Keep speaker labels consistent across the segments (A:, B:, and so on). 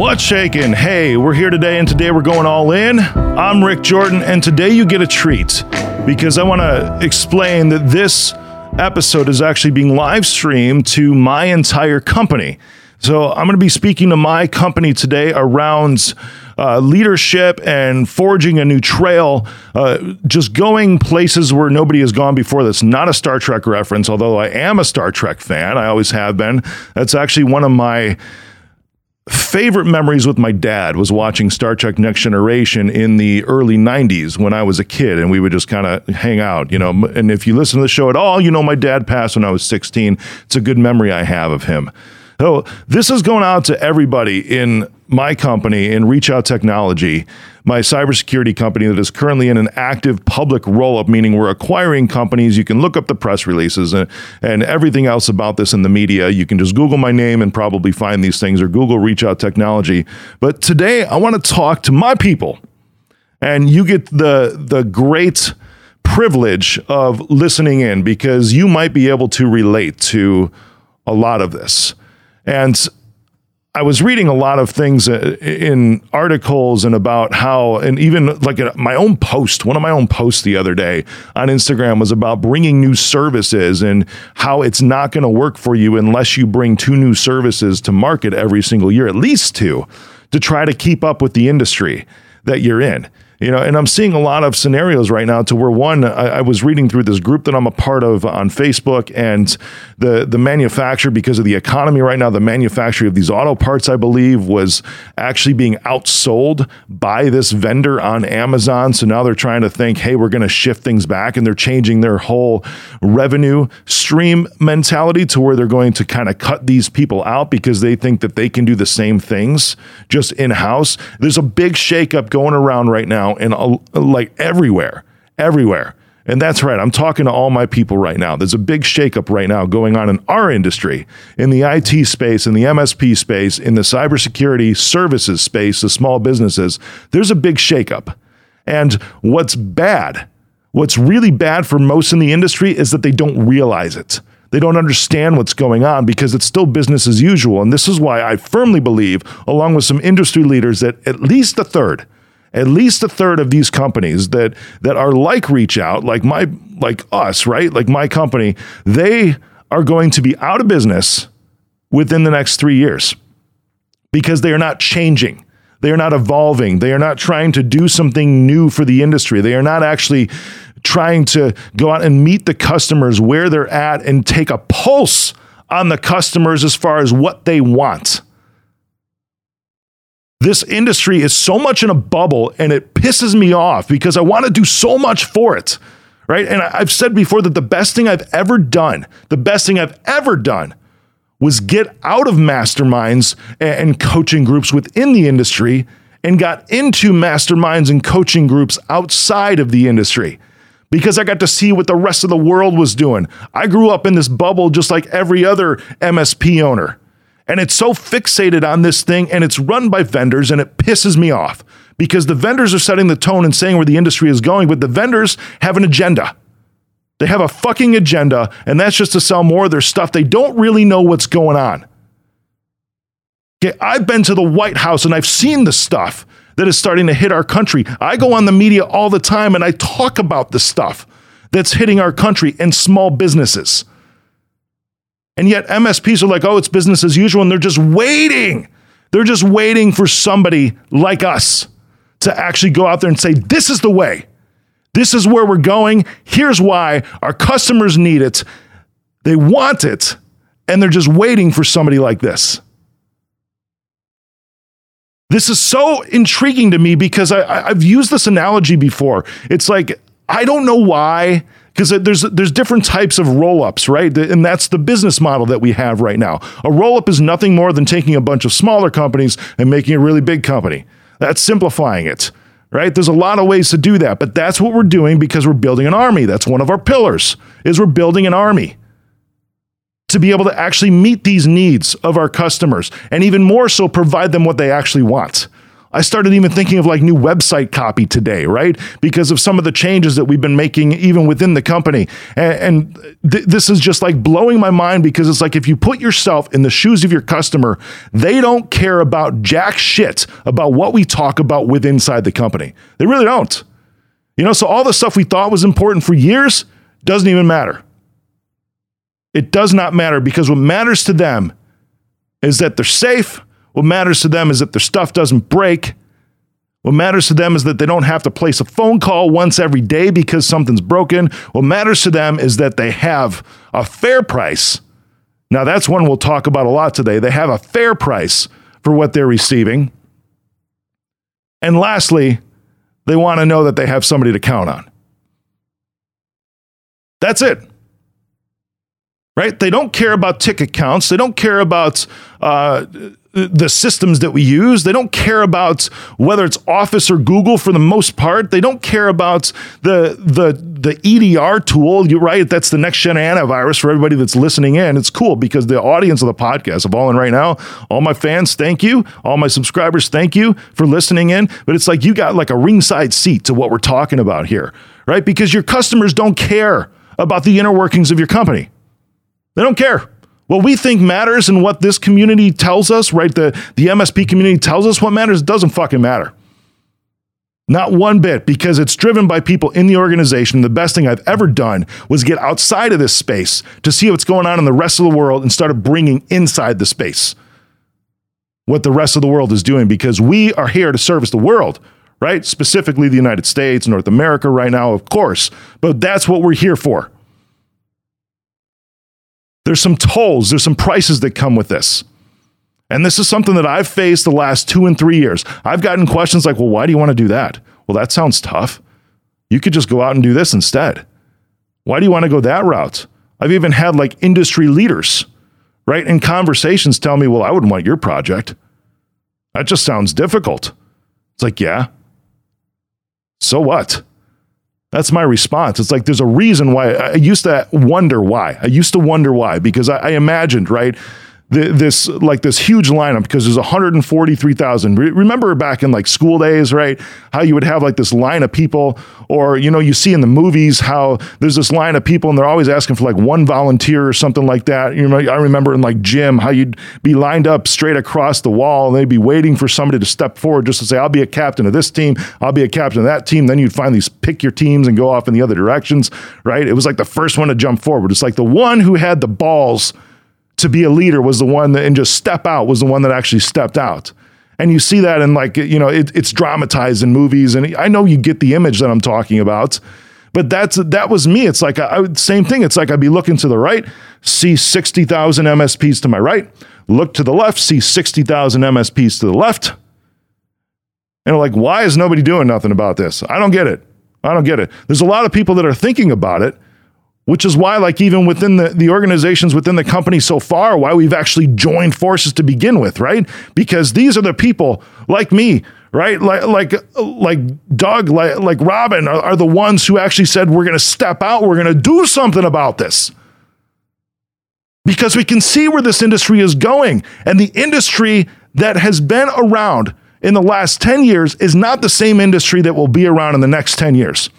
A: What's shaking? Hey, we're here today, and today we're going all in. I'm Rick Jordan, and today you get a treat because I want to explain that this episode is actually being live streamed to my entire company. So I'm going to be speaking to my company today around uh, leadership and forging a new trail, uh, just going places where nobody has gone before. That's not a Star Trek reference, although I am a Star Trek fan. I always have been. That's actually one of my favorite memories with my dad was watching Star Trek Next Generation in the early 90s when I was a kid and we would just kind of hang out, you know. And if you listen to the show at all, you know my dad passed when I was 16. It's a good memory I have of him. So this is going out to everybody in my company in Reach Out Technology, my cybersecurity company that is currently in an active public roll up, meaning we're acquiring companies. You can look up the press releases and, and everything else about this in the media. You can just Google my name and probably find these things or Google Reach Out Technology. But today I want to talk to my people, and you get the the great privilege of listening in because you might be able to relate to a lot of this. And I was reading a lot of things uh, in articles and about how, and even like my own post, one of my own posts the other day on Instagram was about bringing new services and how it's not going to work for you unless you bring two new services to market every single year, at least two, to try to keep up with the industry that you're in you know and i'm seeing a lot of scenarios right now to where one I, I, was reading through this group that i'm a part of on facebook and the the manufacturer because of the economy right now the manufacturer of these auto parts i believe was actually being outsold by this vendor on amazon. So now they're trying to think hey we're going to shift things back and they're changing their whole revenue stream mentality to where they're going to kind of cut these people out because they think that they can do the same things just in house there's a big shakeup going around right now now and like everywhere, everywhere. And that's right. I'm talking to all my people right now. There's a big shakeup right now going on in our industry, in the IT space, in the MSP space, in the cybersecurity services space, the small businesses. There's a big shakeup. And what's bad, what's really bad for most in the industry is that they don't realize it. They don't understand what's going on because it's still business as usual. And this is why I firmly believe, along with some industry leaders, that at least a third, at least a third of these companies that that are like reach out like my like us right? Like my company they are going to be out of business within the next 3 years because they are not changing. They are not evolving. They are not trying to do something new for the industry. They are not actually trying to go out and meet the customers where they're at and take a pulse on the customers as far as what they want this industry is so much in a bubble and it pisses me off because I want to do so much for it. Right. And I've said before that the best thing I've ever done, the best thing I've ever done was get out of masterminds and coaching groups within the industry and got into masterminds and coaching groups outside of the industry because I got to see what the rest of the world was doing. I grew up in this bubble just like every other MSP owner. And it's so fixated on this thing and it's run by vendors and it pisses me off because the vendors are setting the tone and saying where the industry is going, but the vendors have an agenda. They have a fucking agenda, and that's just to sell more of their stuff. They don't really know what's going on. Okay, I've been to the White House and I've seen the stuff that is starting to hit our country. I go on the media all the time and I talk about the stuff that's hitting our country and small businesses. And yet MSPs are like, oh, it's business as usual. And they're just waiting. They're just waiting for somebody like us to actually go out there and say, this is the way. This is where we're going. Here's why our customers need it. They want it. And they're just waiting for somebody like this. This is so intriguing to me because I, have used this analogy before. It's like, I don't know why because there's there's different types of roll-ups, right? And that's the business model that we have right now. A roll-up is nothing more than taking a bunch of smaller companies and making a really big company. That's simplifying it, right? There's a lot of ways to do that, but that's what we're doing because we're building an army. That's one of our pillars. Is we're building an army to be able to actually meet these needs of our customers and even more so provide them what they actually want. I started even thinking of like new website copy today, right? Because of some of the changes that we've been making even within the company. And, and th- this is just like blowing my mind because it's like if you put yourself in the shoes of your customer, they don't care about jack shit about what we talk about with inside the company. They really don't. You know, so all the stuff we thought was important for years doesn't even matter. It does not matter because what matters to them is that they're safe what matters to them is that their stuff doesn't break. What matters to them is that they don't have to place a phone call once every day because something's broken. What matters to them is that they have a fair price. Now, that's one we'll talk about a lot today. They have a fair price for what they're receiving. And lastly, they want to know that they have somebody to count on. That's it right? They don't care about ticket counts. They don't care about uh, the systems that we use. They don't care about whether it's Office or Google for the most part. They don't care about the the the EDR tool. You're right. That's the next gen antivirus for everybody that's listening in. It's cool because the audience of the podcast of all in right now, all my fans, thank you. All my subscribers, thank you for listening in. But it's like you got like a ringside seat to what we're talking about here, right? Because your customers don't care about the inner workings of your company. They don't care. What we think matters and what this community tells us, right? The, the MSP community tells us what matters doesn't fucking matter. Not one bit, because it's driven by people in the organization. The best thing I've ever done was get outside of this space to see what's going on in the rest of the world and started bringing inside the space what the rest of the world is doing because we are here to service the world, right? Specifically the United States, North America right now, of course, but that's what we're here for. There's some tolls, there's some prices that come with this. And this is something that I've faced the last two and three years. I've gotten questions like, well, why do you want to do that? Well, that sounds tough. You could just go out and do this instead. Why do you want to go that route? I've even had like industry leaders, right, in conversations tell me, well, I wouldn't want your project. That just sounds difficult. It's like, yeah. So what? That's my response. It's like there's a reason why I used to wonder why. I used to wonder why because I, I imagined, right? This like this huge lineup because there's 143,000. Remember back in like school days, right? How you would have like this line of people, or you know, you see in the movies how there's this line of people and they're always asking for like one volunteer or something like that. You know, I remember in like gym how you'd be lined up straight across the wall and they'd be waiting for somebody to step forward just to say, I'll be a captain of this team, I'll be a captain of that team. Then you'd finally pick your teams and go off in the other directions, right? It was like the first one to jump forward. It's like the one who had the balls to be a leader was the one that, and just step out was the one that actually stepped out. And you see that in like, you know, it, it's dramatized in movies. And I know you get the image that I'm talking about, but that's, that was me. It's like, I same thing. It's like I'd be looking to the right, see 60,000 MSPs to my right, look to the left, see 60,000 MSPs to the left. And like, why is nobody doing nothing about this? I don't get it. I don't get it. There's a lot of people that are thinking about it, which is why like even within the, the organizations within the company so far why we've actually joined forces to begin with right? Because these are the people like me right? Like like like doug like, like robin are, are the ones who actually said we're going to step out. We're going to do something about this. Because we can see where this industry is going. And the industry that has been around in the last 10 years is not the same industry that will be around in the next 10 years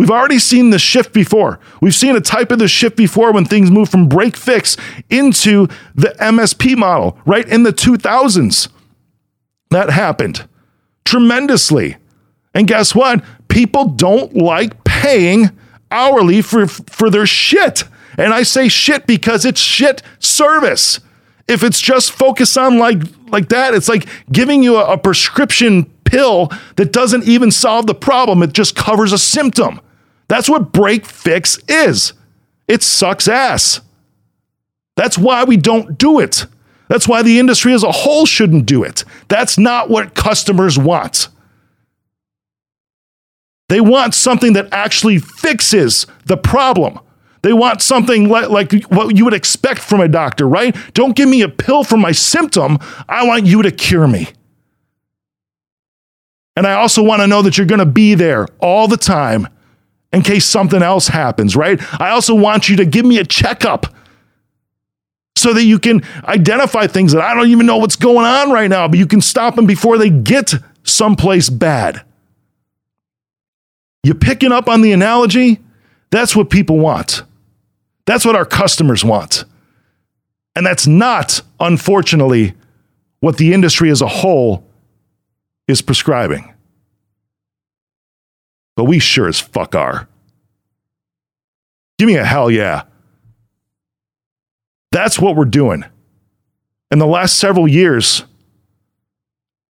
A: We've already seen the shift before. We've seen a type of the shift before when things move from break fix into the MSP model, right? In the 2000s. That happened tremendously. And guess what? People don't like paying hourly for, for their shit. And I say shit because it's shit service. If it's just focused on like like that, it's like giving you a, a prescription pill that doesn't even solve the problem, it just covers a symptom. That's what break fix is. It sucks ass. That's why we don't do it. That's why the industry as a whole shouldn't do it. That's not what customers want. They want something that actually fixes the problem. They want something like, like, what you would expect from a doctor, right? Don't give me a pill for my symptom. I want you to cure me. And I also want to know that you're going to be there all the time in case something else happens, right? I also want you to give me a checkup so that you can identify things that I don't even know what's going on right now, but you can stop them before they get someplace bad. You picking up on the analogy? That's what people want. That's what our customers want. And that's not, unfortunately, what the industry as a whole is prescribing. But we sure as fuck are. Give me a hell yeah. That's what we're doing. In the last several years,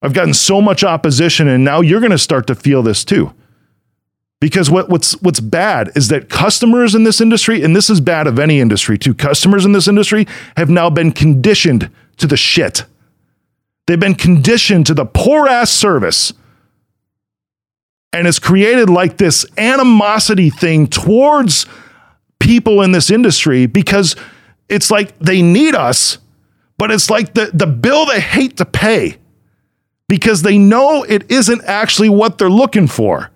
A: I've gotten so much opposition, and now you're going to start to feel this too. Because what, what's what's bad is that customers in this industry, and this is bad of any industry too, customers in this industry have now been conditioned to the shit. They've been conditioned to the poor ass service. And it's created like this animosity thing towards people in this industry because it's like they need us, but it's like the, the bill they hate to pay because they know it isn't actually what they're looking for.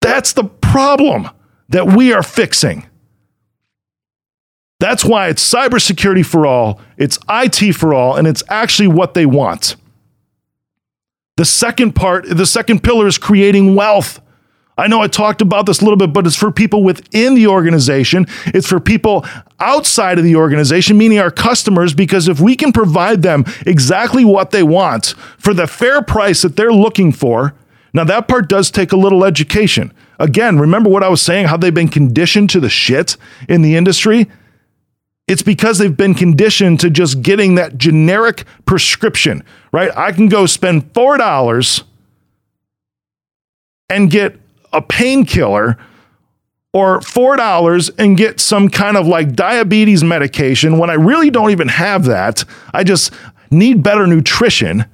A: That's the problem that we are fixing. That's why it's cybersecurity for all, it's IT for all, and it's actually what they want. The second part, the second pillar is creating wealth. I know I talked about this a little bit, but it's for people within the organization. It's for people outside of the organization, meaning our customers, because if we can provide them exactly what they want for the fair price that they're looking for, now that part does take a little education. Again, remember what I was saying, how they've been conditioned to the shit in the industry? It's because they've been conditioned to just getting that generic prescription, right? I can go spend $4 and get a painkiller or $4 and get some kind of like diabetes medication when I really don't even have that. I just need better nutrition.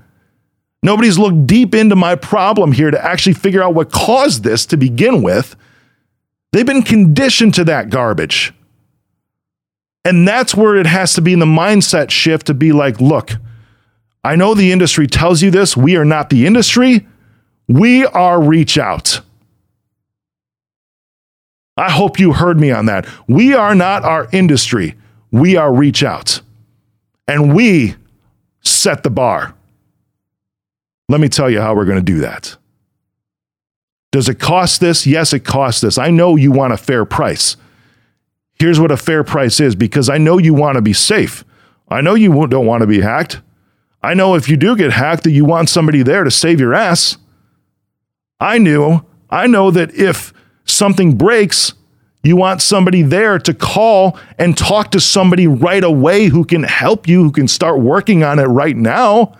A: Nobody's looked deep into my problem here to actually figure out what caused this to begin with. They've been conditioned to that garbage. And that's where it has to be in the mindset shift to be like, look, I know the industry tells you this. We are not the industry. We are reach out. I hope you heard me on that. We are not our industry. We are reach out. And we set the bar. Let me tell you how we're going to do that. Does it cost this? Yes, it costs this. I know you want a fair price. Here's what a fair price is because I know you want to be safe. I know you don't want to be hacked. I know if you do get hacked that you want somebody there to save your ass. I knew, I know that if something breaks, you want somebody there to call and talk to somebody right away who can help you, who can start working on it right now.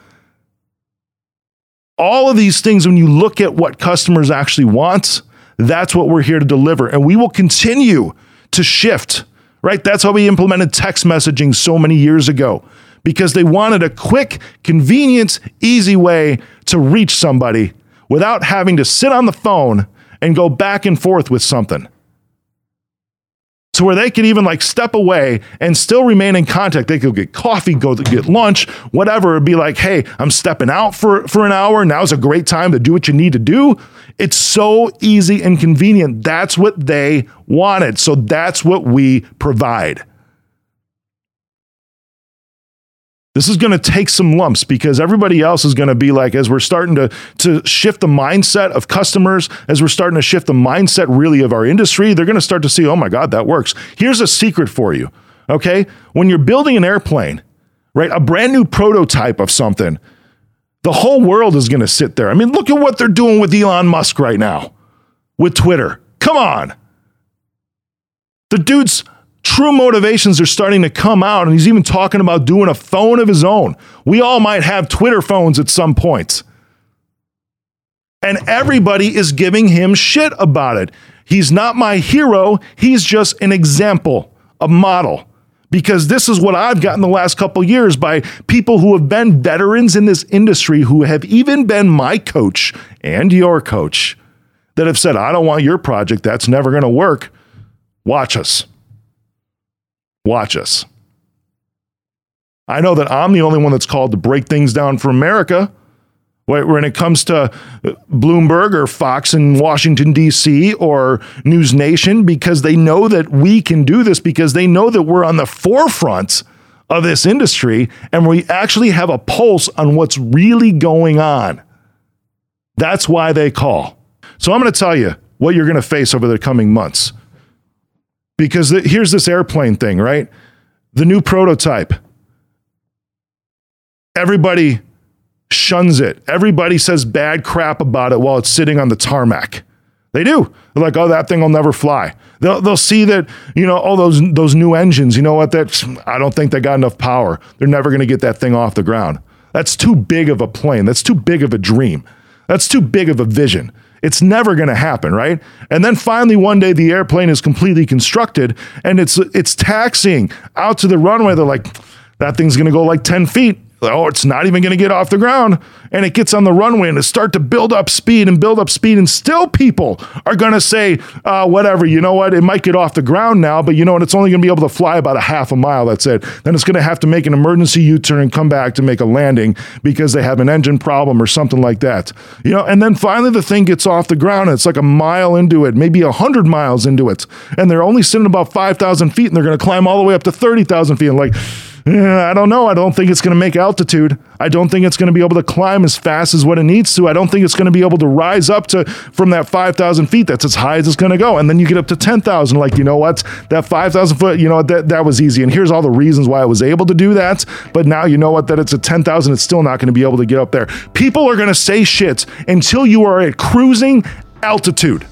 A: All of these things, when you look at what customers actually want, that's what we're here to deliver. And we will continue to shift, right? That's how we implemented text messaging so many years ago because they wanted a quick, convenient, easy way to reach somebody without having to sit on the phone and go back and forth with something to where they could even like step away and still remain in contact. They could get coffee, go get lunch, whatever. It'd be like, hey, I'm stepping out for, for an hour. Now's a great time to do what you need to do. It's so easy and convenient. That's what they wanted. So that's what we provide. This is going to take some lumps because everybody else is going to be like, as we're starting to, to shift the mindset of customers, as we're starting to shift the mindset really of our industry, they're going to start to see, oh my God, that works. Here's a secret for you. Okay. When you're building an airplane, right, a brand new prototype of something, the whole world is going to sit there. I mean, look at what they're doing with Elon Musk right now with Twitter. Come on. The dude's true motivations are starting to come out, and he's even talking about doing a phone of his own. We all might have Twitter phones at some point. And everybody is giving him shit about it. He's not my hero, he's just an example, a model. Because this is what I've gotten the last couple years by people who have been veterans in this industry, who have even been my coach and your coach, that have said, I don't want your project. That's never going to work. Watch us. Watch us. I know that I'm the only one that's called to break things down for America. When it comes to uh, Bloomberg or Fox in Washington, D.C., or News Nation, because they know that we can do this, because they know that we're on the forefront of this industry and we actually have a pulse on what's really going on. That's why they call. So I'm going to tell you what you're going to face over the coming months. Because the, here's this airplane thing, right? The new prototype. Everybody shuns it. Everybody says bad crap about it while it's sitting on the tarmac. They do. They're like, oh, that thing will never fly. They'll, they'll see that, you know, all those those new engines, you know what? That's I don't think they got enough power. They're never going to get that thing off the ground. That's too big of a plane. That's too big of a dream. That's too big of a vision. It's never going to happen, right? And then finally one day the airplane is completely constructed and it's it's taxiing out to the runway. They're like, that thing's going to go like 10 feet oh, it's not even going to get off the ground. And it gets on the runway and it start to build up speed and build up speed. And still people are going to say, uh, whatever, you know what? It might get off the ground now, but you know what? It's only going to be able to fly about a half a mile. That's it. Then it's going to have to make an emergency U turn and come back to make a landing because they have an engine problem or something like that. You know, and then finally the thing gets off the ground. And it's like a mile into it, maybe a hundred miles into it. And they're only sitting about 5,000 feet and they're going to climb all the way up to 30,000 feet. And like, I don't know. I don't think it's going to make altitude. I don't think it's going to be able to climb as fast as what it needs to. I don't think it's going to be able to rise up to from that 5,000 feet. That's as high as it's going to go. And then you get up to 10,000. Like, you know what? That 5,000 foot, you know, that, that was easy. And here's all the reasons why I was able to do that. But now you know what? That it's a 10,000. It's still not going to be able to get up there. People are going to say shit until you are at cruising altitude.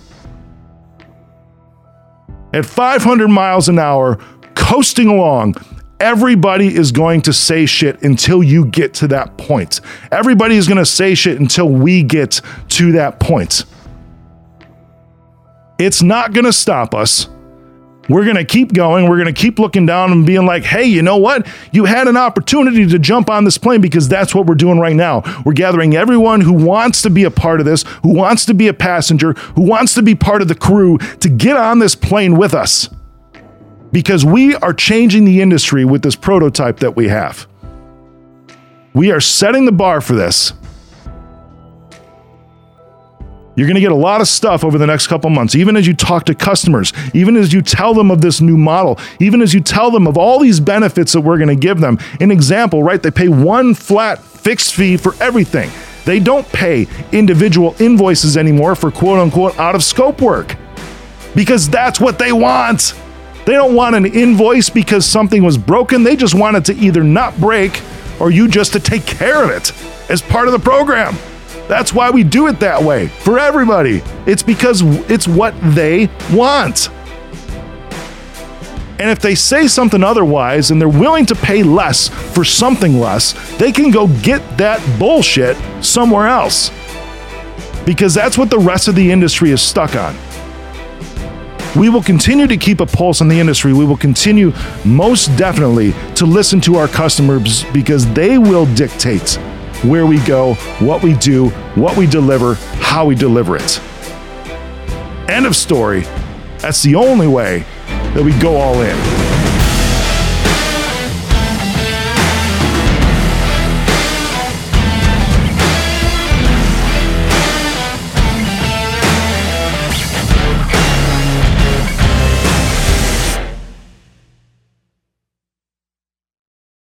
A: At 500 miles an hour, coasting along, Everybody is going to say shit until you get to that point. Everybody is going to say shit until we get to that point. It's not going to stop us. We're going to keep going. We're going to keep looking down and being like, hey, you know what? You had an opportunity to jump on this plane because that's what we're doing right now. We're gathering everyone who wants to be a part of this, who wants to be a passenger, who wants to be part of the crew to get on this plane with us because we are changing the industry with this prototype that we have. We are setting the bar for this. You're going to get a lot of stuff over the next couple months, even as you talk to customers, even as you tell them of this new model, even as you tell them of all these benefits that we're going to give them. An example, right? They pay one flat fixed fee for everything. They don't pay individual invoices anymore for quote unquote out of scope work because that's what they want. They don't want an invoice because something was broken. They just want it to either not break or you just to take care of it as part of the program. That's why we do it that way for everybody. It's because it's what they want. And if they say something otherwise and they're willing to pay less for something less, they can go get that bullshit somewhere else. Because that's what the rest of the industry is stuck on. We will continue to keep a pulse on the industry. We will continue, most definitely, to listen to our customers because they will dictate where we go, what we do, what we deliver, how we deliver it. End of story. That's the only way that we go all in.